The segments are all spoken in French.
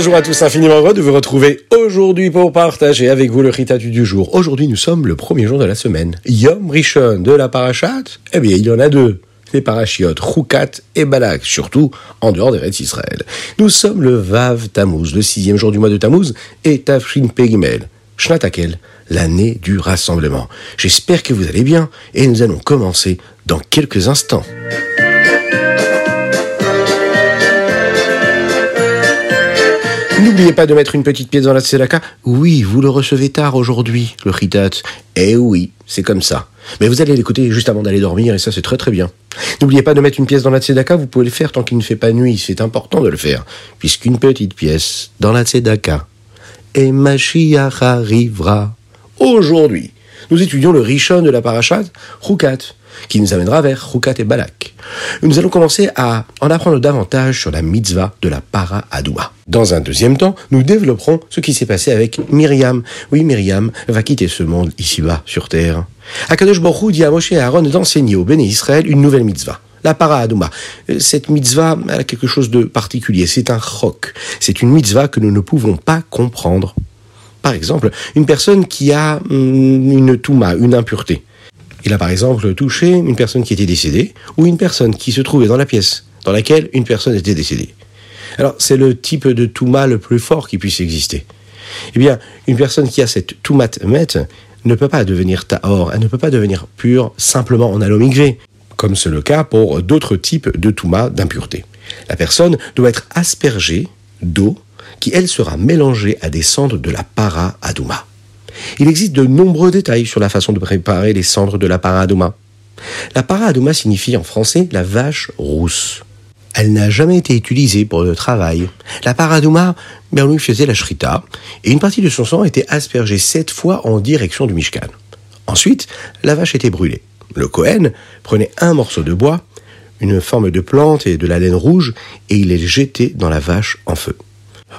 Bonjour à tous, infiniment heureux de vous retrouver aujourd'hui pour partager avec vous le ritatu du jour. Aujourd'hui, nous sommes le premier jour de la semaine. Yom Rishon de la parachat Eh bien, il y en a deux. Les parachiotes, Roukat et Balak, surtout en dehors des raids d'Israël. Nous sommes le Vav Tammuz, le sixième jour du mois de Tammuz, et Tafshin Pegimel, Shnatakel, l'année du rassemblement. J'espère que vous allez bien, et nous allons commencer dans quelques instants. N'oubliez pas de mettre une petite pièce dans la tzedaka. Oui, vous le recevez tard aujourd'hui, le chitat. Eh oui, c'est comme ça. Mais vous allez l'écouter juste avant d'aller dormir et ça c'est très très bien. N'oubliez pas de mettre une pièce dans la tzedaka, vous pouvez le faire tant qu'il ne fait pas nuit, c'est important de le faire. Puisqu'une petite pièce dans la tzedaka et Mashiach arrivera. Aujourd'hui, nous étudions le Rishon de la parachat, Rukat, qui nous amènera vers Rukat et Balak. Nous allons commencer à en apprendre davantage sur la mitzvah de la para Adouma. Dans un deuxième temps, nous développerons ce qui s'est passé avec Myriam. Oui, Myriam va quitter ce monde ici-bas, sur terre. Akadosh Baruch dit à Moshe et Aaron d'enseigner au Béné Israël une nouvelle mitzvah. La para Adouma. Cette mitzvah a quelque chose de particulier. C'est un chok. C'est une mitzvah que nous ne pouvons pas comprendre. Par exemple, une personne qui a hum, une touma, une impureté. Il a par exemple touché une personne qui était décédée ou une personne qui se trouvait dans la pièce dans laquelle une personne était décédée. Alors c'est le type de touma le plus fort qui puisse exister. Eh bien, une personne qui a cette toumat met ne peut pas devenir tahor, elle ne peut pas devenir pure simplement en alomigvé, comme c'est le cas pour d'autres types de touma d'impureté. La personne doit être aspergée d'eau qui, elle, sera mélangée à des cendres de la para adouma. Il existe de nombreux détails sur la façon de préparer les cendres de la paradouma. La paradouma signifie en français la vache rousse. Elle n'a jamais été utilisée pour le travail. La paradouma, ben, faisait la shrita, et une partie de son sang était aspergée sept fois en direction du Mishkan. Ensuite, la vache était brûlée. Le Kohen prenait un morceau de bois, une forme de plante et de la laine rouge, et il les jetait dans la vache en feu.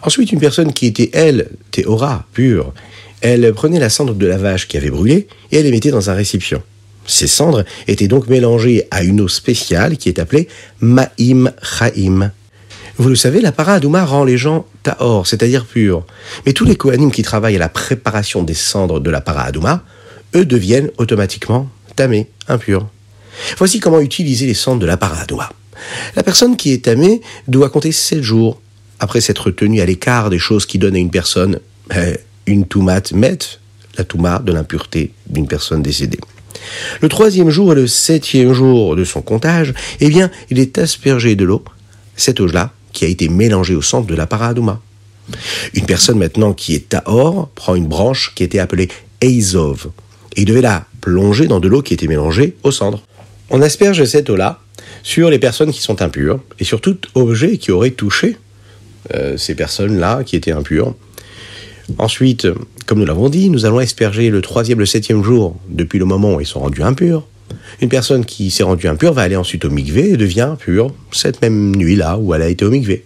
Ensuite, une personne qui était, elle, théora, pure, elle prenait la cendre de la vache qui avait brûlé et elle les mettait dans un récipient. Ces cendres étaient donc mélangées à une eau spéciale qui est appelée Ma'im Chaim. Vous le savez, la para Adouma rend les gens tahor, c'est-à-dire purs. Mais tous les Kohanim qui travaillent à la préparation des cendres de la para Adouma, eux deviennent automatiquement tamés, impurs. Voici comment utiliser les cendres de la para Adouma. La personne qui est tamée doit compter sept jours après s'être tenue à l'écart des choses qui donnent à une personne eh, une toumat met, la touma de l'impureté d'une personne décédée. Le troisième jour et le septième jour de son comptage, eh bien, il est aspergé de l'eau, cette eau-là, qui a été mélangée au centre de la paradouma. Une personne maintenant qui est Tahor prend une branche qui était appelée Eizov, et il devait la plonger dans de l'eau qui était mélangée au cendre. On asperge cette eau-là sur les personnes qui sont impures, et sur tout objet qui aurait touché euh, ces personnes-là qui étaient impures. Ensuite, comme nous l'avons dit, nous allons asperger le troisième, le septième jour depuis le moment où ils sont rendus impurs. Une personne qui s'est rendue impure va aller ensuite au mikvé et devient pure cette même nuit-là où elle a été au mikvé.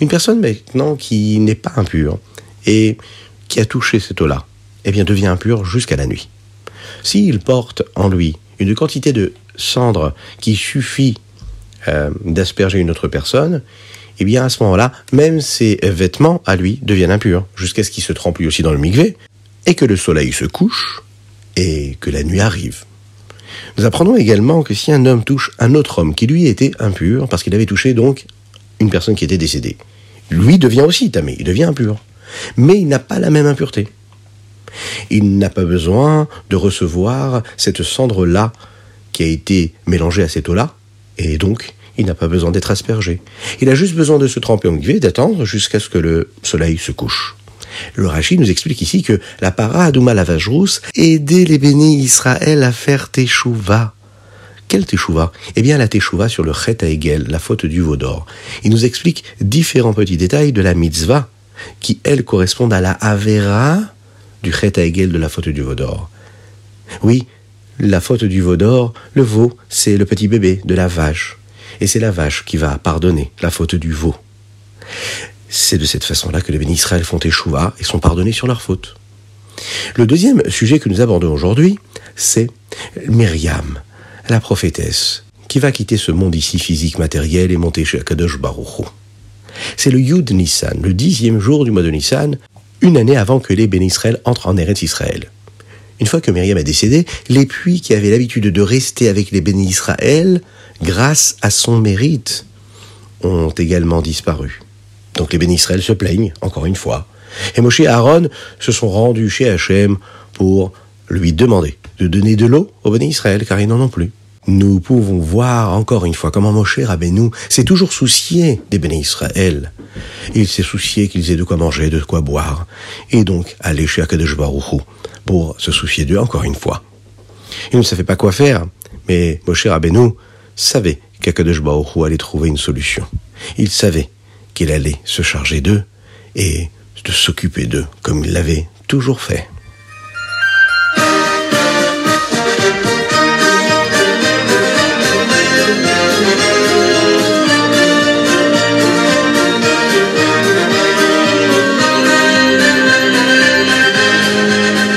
Une personne maintenant qui n'est pas impure et qui a touché cette eau-là, eh bien devient impure jusqu'à la nuit. S'il porte en lui une quantité de cendre qui suffit euh, d'asperger une autre personne, eh bien à ce moment-là, même ses vêtements à lui deviennent impurs, jusqu'à ce qu'il se trempe lui aussi dans le migvé, et que le soleil se couche, et que la nuit arrive. Nous apprenons également que si un homme touche un autre homme qui lui était impur, parce qu'il avait touché donc une personne qui était décédée, lui devient aussi tamé, il devient impur. Mais il n'a pas la même impureté. Il n'a pas besoin de recevoir cette cendre-là qui a été mélangée à cette eau-là, et donc il n'a pas besoin d'être aspergé. Il a juste besoin de se tremper en mikvé, d'attendre jusqu'à ce que le soleil se couche. Le Rashi nous explique ici que la para Adouma rousse aidait les bénis Israël à faire teshuva. Quelle teshuva? Eh bien la teshuva sur le chet à la faute du veau d'or. Il nous explique différents petits détails de la mitzvah qui, elles, correspondent à la avera du chet à de la faute du veau d'or. Oui, la faute du veau d'or, le veau, c'est le petit bébé de la vache et c'est la vache qui va pardonner la faute du veau. C'est de cette façon-là que les bénis font échouva et sont pardonnés sur leurs fautes. Le deuxième sujet que nous abordons aujourd'hui, c'est Myriam, la prophétesse, qui va quitter ce monde ici physique matériel et monter chez Akadosh Baruch C'est le Yud Nissan, le dixième jour du mois de Nissan, une année avant que les Bénisraël entrent en Eretz Israël. Une fois que Myriam a décédé, les puits qui avaient l'habitude de rester avec les bénis grâce à son mérite, ont également disparu. Donc les bénis Israël se plaignent, encore une fois. Et Moshe et Aaron se sont rendus chez Hachem pour lui demander de donner de l'eau aux bénis Israël, car ils n'en ont plus. Nous pouvons voir encore une fois comment Moshe Rabbeinu s'est toujours soucié des bénis Israël. Il s'est soucié qu'ils aient de quoi manger, de quoi boire, et donc aller chez Akadosh Baruch pour se soucier d'eux encore une fois. Il ne savait pas quoi faire, mais Moshe Rabbeinu savait qu'Akadosh allait trouver une solution. Il savait qu'il allait se charger d'eux et de s'occuper d'eux comme il l'avait toujours fait.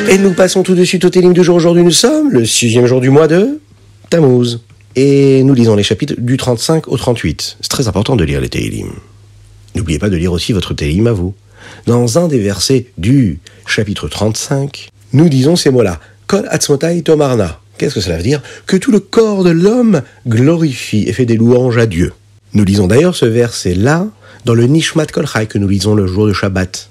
Et nous passons tout de suite au télim du jour. Aujourd'hui, nous sommes le sixième jour du mois de Tammuz. Et nous lisons les chapitres du 35 au 38. C'est très important de lire les télim. N'oubliez pas de lire aussi votre télim à vous. Dans un des versets du chapitre 35, nous disons ces mots-là. Kol atzmotai tomarna. Qu'est-ce que cela veut dire? Que tout le corps de l'homme glorifie et fait des louanges à Dieu. Nous lisons d'ailleurs ce verset-là dans le Nishmat Kol Chai que nous lisons le jour de Shabbat.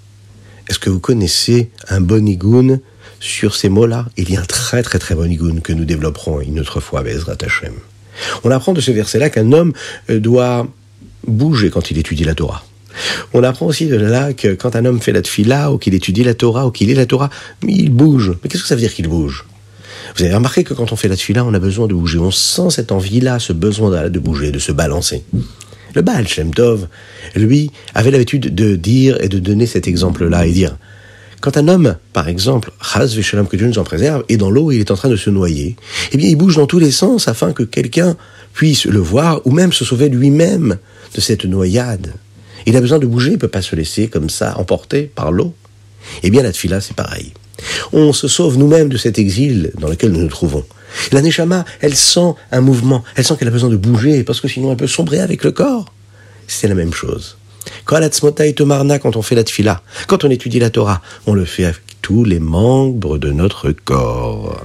Est-ce que vous connaissez un bon igoun? Sur ces mots-là, il y a un très très très bon igoun que nous développerons une autre fois, Bezrat Hashem. On apprend de ce verset-là qu'un homme euh, doit bouger quand il étudie la Torah. On apprend aussi de là que quand un homme fait la tfila, ou qu'il étudie la Torah, ou qu'il lit la Torah, il bouge. Mais qu'est-ce que ça veut dire qu'il bouge? Vous avez remarqué que quand on fait la tfila, on a besoin de bouger. On sent cette envie-là, ce besoin de bouger, de se balancer. Le Baal Shem Tov, lui, avait l'habitude de dire et de donner cet exemple-là et dire quand un homme, par exemple, Chaz Veshalom, que Dieu nous en préserve, est dans l'eau il est en train de se noyer, eh bien, il bouge dans tous les sens afin que quelqu'un puisse le voir ou même se sauver lui-même de cette noyade. Il a besoin de bouger, il ne peut pas se laisser comme ça emporter par l'eau. Eh bien, la tfila, c'est pareil. On se sauve nous-mêmes de cet exil dans lequel nous nous trouvons. La Neshama, elle sent un mouvement, elle sent qu'elle a besoin de bouger, parce que sinon elle peut sombrer avec le corps. C'est la même chose. Quand on fait la tfila, quand on étudie la Torah, on le fait avec tous les membres de notre corps.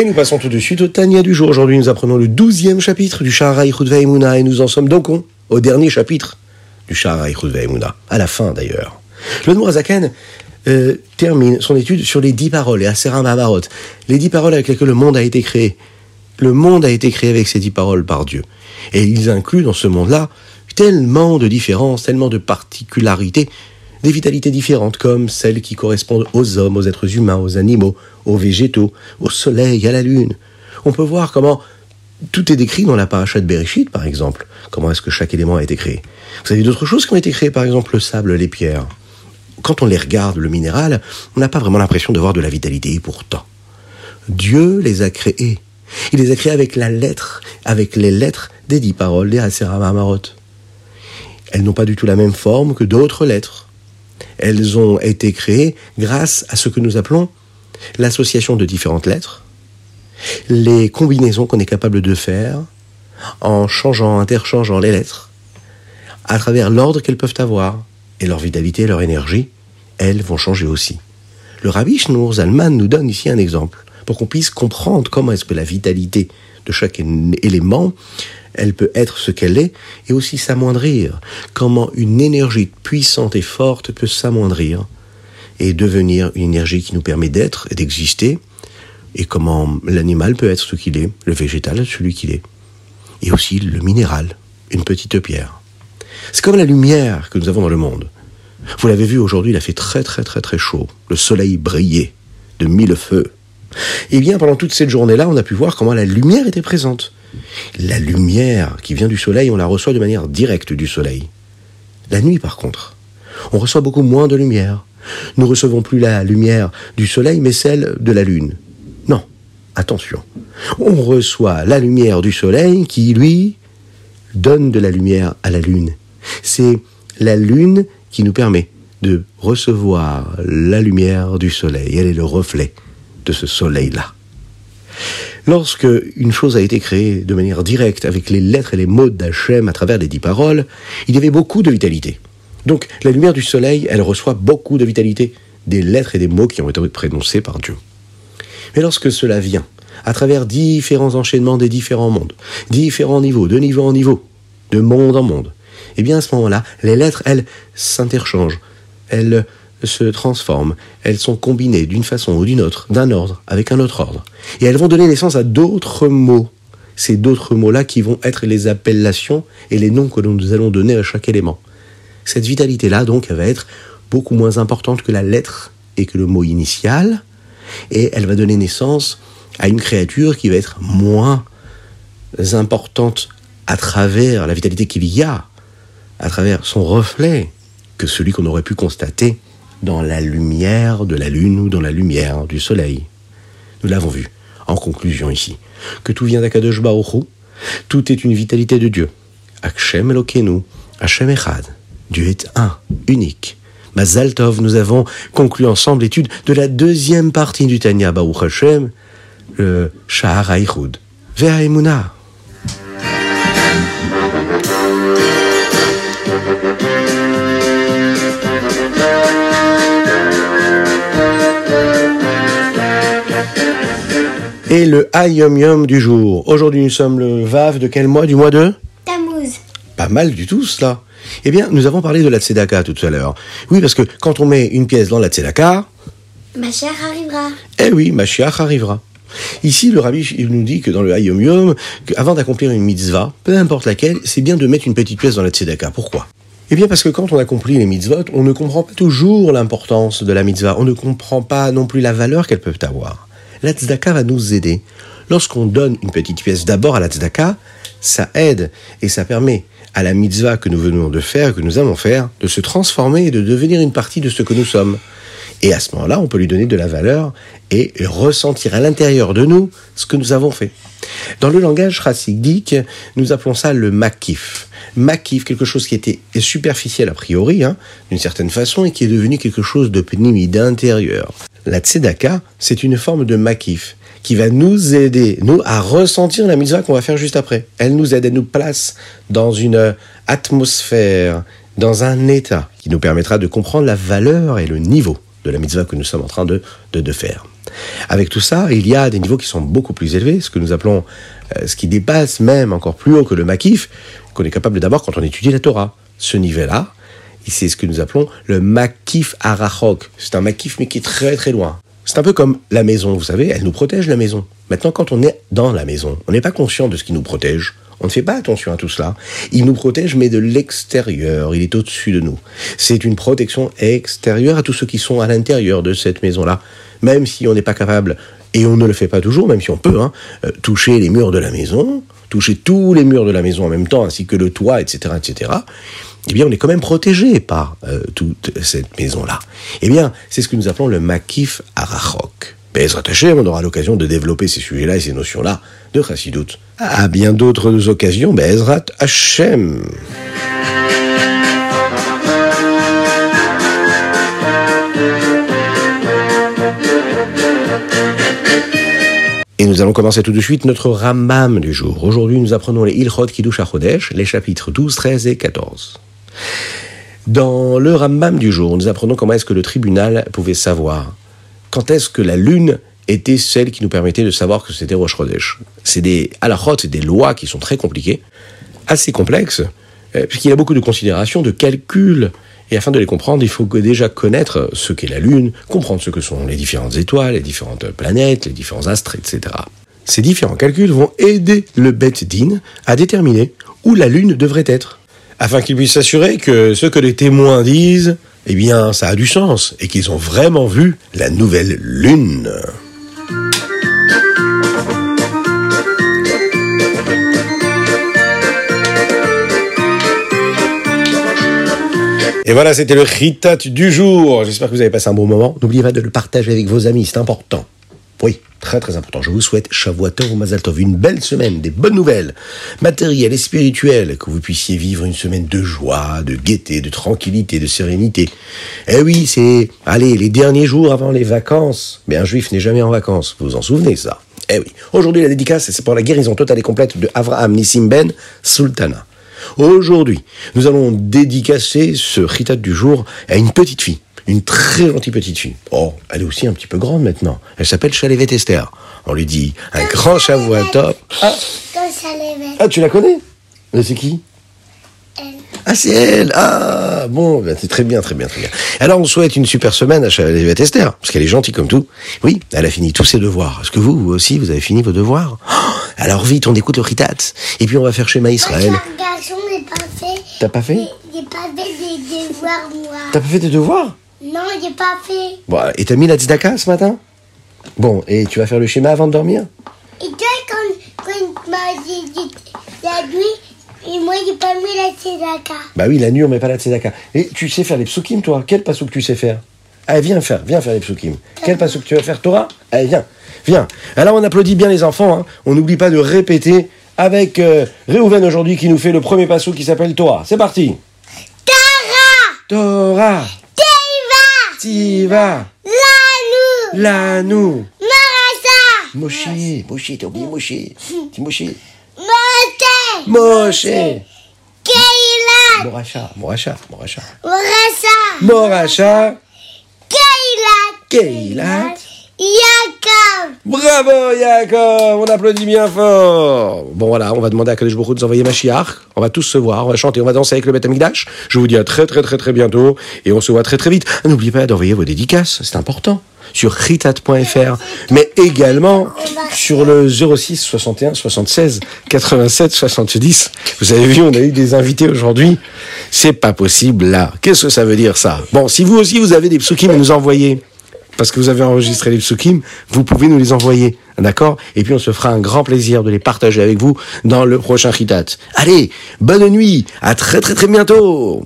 Et nous passons tout de suite au Tania du jour. Aujourd'hui, nous apprenons le douzième chapitre du Shara Ichud et nous en sommes donc au dernier chapitre du Shara Ichud à la fin d'ailleurs. Le euh, termine son étude sur les dix paroles, et Asera Mahamarot, les dix paroles avec lesquelles le monde a été créé. Le monde a été créé avec ces dix paroles par Dieu. Et ils incluent dans ce monde-là tellement de différences, tellement de particularités, des vitalités différentes, comme celles qui correspondent aux hommes, aux êtres humains, aux animaux, aux végétaux, au soleil, à la lune. On peut voir comment tout est décrit dans la paracha de Bereshit, par exemple. Comment est-ce que chaque élément a été créé Vous avez d'autres choses qui ont été créées, par exemple le sable, les pierres quand on les regarde, le minéral, on n'a pas vraiment l'impression de voir de la vitalité. Et pourtant, Dieu les a créés. Il les a créés avec la lettre, avec les lettres des dix paroles des Asera Marot. Elles n'ont pas du tout la même forme que d'autres lettres. Elles ont été créées grâce à ce que nous appelons l'association de différentes lettres, les combinaisons qu'on est capable de faire en changeant, interchangeant les lettres, à travers l'ordre qu'elles peuvent avoir et leur vitalité, leur énergie, elles vont changer aussi. Le rabbi Shnur Zalman nous donne ici un exemple pour qu'on puisse comprendre comment est-ce que la vitalité de chaque élément, elle peut être ce qu'elle est et aussi s'amoindrir. Comment une énergie puissante et forte peut s'amoindrir et devenir une énergie qui nous permet d'être et d'exister et comment l'animal peut être ce qu'il est, le végétal celui qu'il est. Et aussi le minéral, une petite pierre. C'est comme la lumière que nous avons dans le monde. Vous l'avez vu aujourd'hui, il a fait très très très très chaud. Le soleil brillait de mille feux. Eh bien, pendant toute cette journée-là, on a pu voir comment la lumière était présente. La lumière qui vient du soleil, on la reçoit de manière directe du soleil. La nuit, par contre, on reçoit beaucoup moins de lumière. Nous recevons plus la lumière du soleil, mais celle de la lune. Non, attention. On reçoit la lumière du soleil qui, lui, donne de la lumière à la lune. C'est la lune qui nous permet de recevoir la lumière du soleil. Elle est le reflet de ce soleil-là. Lorsque une chose a été créée de manière directe avec les lettres et les mots d'Hachem à travers les dix paroles, il y avait beaucoup de vitalité. Donc la lumière du soleil, elle reçoit beaucoup de vitalité des lettres et des mots qui ont été prononcés par Dieu. Mais lorsque cela vient à travers différents enchaînements des différents mondes, différents niveaux, de niveau en niveau, de monde en monde, eh bien à ce moment-là, les lettres, elles, s'interchangent, elles se transforment, elles sont combinées d'une façon ou d'une autre, d'un ordre avec un autre ordre. Et elles vont donner naissance à d'autres mots. Ces d'autres mots-là qui vont être les appellations et les noms que nous allons donner à chaque élément. Cette vitalité-là, donc, elle va être beaucoup moins importante que la lettre et que le mot initial, et elle va donner naissance à une créature qui va être moins importante à travers la vitalité qu'il y a, à travers son reflet, que celui qu'on aurait pu constater dans la lumière de la lune ou dans la lumière du soleil. Nous l'avons vu, en conclusion ici, que tout vient d'Akadosh Baruch tout est une vitalité de Dieu. Akshem Elokenu, Hashem Echad. Dieu est un, unique. Mazal Tov, nous avons conclu ensemble l'étude de la deuxième partie du Tanya Baruch Hashem, le Shahar Haïchoud. Ve'aimuna. Et le Hayom Yom du jour. Aujourd'hui, nous sommes le Vav de quel mois Du mois de? Tammuz. Pas mal du tout, cela. Eh bien, nous avons parlé de la tzedaka tout à l'heure. Oui, parce que quand on met une pièce dans la tzedaka... Mashiach arrivera. Eh oui, Mashiach arrivera. Ici, le rabbi il nous dit que dans le Hayom Yom, qu'avant d'accomplir une mitzvah, peu importe laquelle, c'est bien de mettre une petite pièce dans la tzedaka. Pourquoi? Eh bien parce que quand on accomplit les mitzvot, on ne comprend pas toujours l'importance de la mitzvah, on ne comprend pas non plus la valeur qu'elles peuvent avoir la tzedaka va nous aider. Lorsqu'on donne une petite pièce d'abord à la tzedaka, ça aide et ça permet à la mitzvah que nous venons de faire, que nous allons faire, de se transformer et de devenir une partie de ce que nous sommes. Et à ce moment-là, on peut lui donner de la valeur et ressentir à l'intérieur de nous ce que nous avons fait. Dans le langage chassidique, nous appelons ça le makif. Makif, quelque chose qui était superficiel a priori, hein, d'une certaine façon, et qui est devenu quelque chose de pnimi, d'intérieur. La tzedaka, c'est une forme de makif qui va nous aider, nous, à ressentir la mitzvah qu'on va faire juste après. Elle nous aide, elle nous place dans une atmosphère, dans un état qui nous permettra de comprendre la valeur et le niveau de la mitzvah que nous sommes en train de, de, faire. Avec tout ça, il y a des niveaux qui sont beaucoup plus élevés, ce que nous appelons, ce qui dépasse même encore plus haut que le makif, qu'on est capable d'avoir quand on étudie la Torah. Ce niveau-là, c'est ce que nous appelons le makif arachok. C'est un makif mais qui est très très loin. C'est un peu comme la maison, vous savez, elle nous protège la maison. Maintenant, quand on est dans la maison, on n'est pas conscient de ce qui nous protège. On ne fait pas attention à tout cela. Il nous protège, mais de l'extérieur. Il est au-dessus de nous. C'est une protection extérieure à tous ceux qui sont à l'intérieur de cette maison-là. Même si on n'est pas capable, et on ne le fait pas toujours, même si on peut, hein, euh, toucher les murs de la maison, toucher tous les murs de la maison en même temps, ainsi que le toit, etc., etc., eh bien, on est quand même protégé par euh, toute cette maison-là. Eh bien, c'est ce que nous appelons le makif arachok. Bezrat Hashem, on aura l'occasion de développer ces sujets-là et ces notions-là de Chassidut. À bien d'autres occasions, Bezrat Hashem. Et nous allons commencer tout de suite notre Rambam du jour. Aujourd'hui, nous apprenons les Ilchot Kiddush HaChodesh, les chapitres 12, 13 et 14. Dans le Rambam du jour, nous apprenons comment est-ce que le tribunal pouvait savoir quand est-ce que la lune était celle qui nous permettait de savoir que c'était Rosh Chodesh. C'est des c'est des lois qui sont très compliquées, assez complexes, euh, puisqu'il y a beaucoup de considérations, de calculs, et afin de les comprendre, il faut déjà connaître ce qu'est la Lune, comprendre ce que sont les différentes étoiles, les différentes planètes, les différents astres, etc. Ces différents calculs vont aider le Bet Din à déterminer où la Lune devrait être afin qu'ils puissent s'assurer que ce que les témoins disent, eh bien, ça a du sens et qu'ils ont vraiment vu la nouvelle lune. Et voilà, c'était le Ritat du jour. J'espère que vous avez passé un bon moment. N'oubliez pas de le partager avec vos amis, c'est important. Oui, très très important. Je vous souhaite Shavuatov ou Mazaltov, une belle semaine, des bonnes nouvelles, matérielles et spirituelles, que vous puissiez vivre une semaine de joie, de gaieté, de tranquillité, de sérénité. Eh oui, c'est, allez, les derniers jours avant les vacances. Mais un juif n'est jamais en vacances, vous vous en souvenez ça? Eh oui, aujourd'hui la dédicace, c'est pour la guérison totale et complète de Avraham Nissim Ben Sultana. Aujourd'hui, nous allons dédicacer ce ritat du jour à une petite fille. Une très gentille petite fille. Oh, elle est aussi un petit peu grande maintenant. Elle s'appelle Chalevet Esther. On lui dit un grand top. Ah. Comme Chalevet. Ah, tu la connais? Mais c'est qui? Ah, c'est elle Ah, bon, ben, c'est très bien, très bien, très bien. Alors, on souhaite une super semaine à Chalevet Esther, parce qu'elle est gentille comme tout. Oui, elle a fini tous ses devoirs. Est-ce que vous, vous aussi, vous avez fini vos devoirs? Oh, Alors vite, on écoute le ritat. Et puis on va faire schéma Israël. T'as pas fait? J'ai pas fait des devoirs, moi. T'as pas fait tes devoirs? Non, j'ai pas fait. Bon, et t'as mis la tzedaka ce matin? Bon, et tu vas faire le schéma avant de dormir? Et toi, quand, quand m'a la nuit, et moi, j'ai pas mis la tzedaka. Bah oui, la nuit, on met pas la tzedaka. Et tu sais faire les psukim, toi Quel pasouk tu sais faire Allez, viens faire, viens faire les psukim. Quel pasouk tu vas faire Torah Allez, viens, viens. Alors, on applaudit bien les enfants. Hein. On n'oublie pas de répéter avec euh, Réhouven aujourd'hui qui nous fait le premier pasouk qui s'appelle Torah. C'est parti Tara, Torah, Teiva, Tiva, Lanou, Lanou, Marasa, Moshe, Moshe, t'as oublié Moshe Dis Moshe. Keilat, Moracha, Moracha, Moracha. Morasa, Moracha, Keilat, Keilat. Yaakov, Bravo Yaakov, on applaudit bien fort. Bon voilà, on va demander à Kadesh Hu de nous envoyer Mashiach. On va tous se voir, on va chanter, on va danser avec le Beth Amikdash. Je vous dis à très très très très bientôt et on se voit très très vite. N'oubliez pas d'envoyer vos dédicaces, c'est important. Sur ritat.fr, mais également sur le 06 61 76 87 70. Vous avez vu, on a eu des invités aujourd'hui. C'est pas possible là. Qu'est-ce que ça veut dire ça? Bon, si vous aussi vous avez des psukim à nous envoyer, parce que vous avez enregistré les psukim, vous pouvez nous les envoyer, d'accord? Et puis on se fera un grand plaisir de les partager avec vous dans le prochain Ritat. Allez, bonne nuit, à très très très bientôt